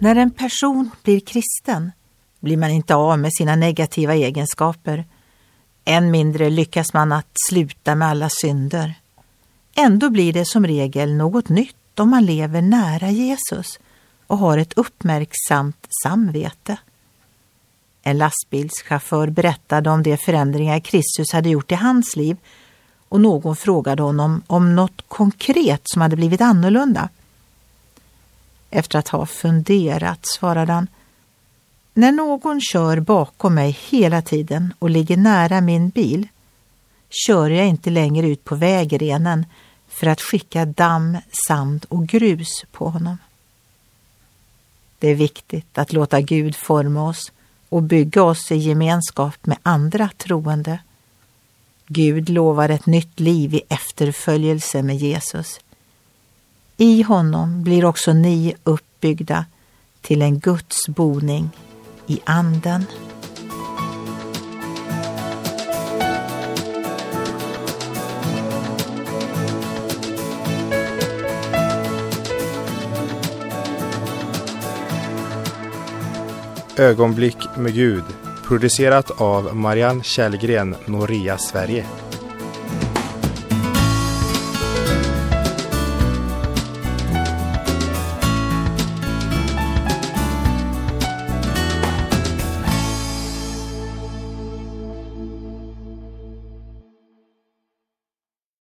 När en person blir kristen blir man inte av med sina negativa egenskaper. Än mindre lyckas man att sluta med alla synder. Ändå blir det som regel något nytt om man lever nära Jesus och har ett uppmärksamt samvete. En lastbilschaufför berättade om de förändringar Kristus hade gjort i hans liv och någon frågade honom om något konkret som hade blivit annorlunda. Efter att ha funderat svarade han När någon kör bakom mig hela tiden och ligger nära min bil kör jag inte längre ut på vägrenen för att skicka damm, sand och grus på honom. Det är viktigt att låta Gud forma oss och bygga oss i gemenskap med andra troende. Gud lovar ett nytt liv i efterföljelse med Jesus. I honom blir också ni uppbyggda till en Guds boning i Anden. Ögonblick med Gud producerat av Marianne Källgren, Noria Sverige.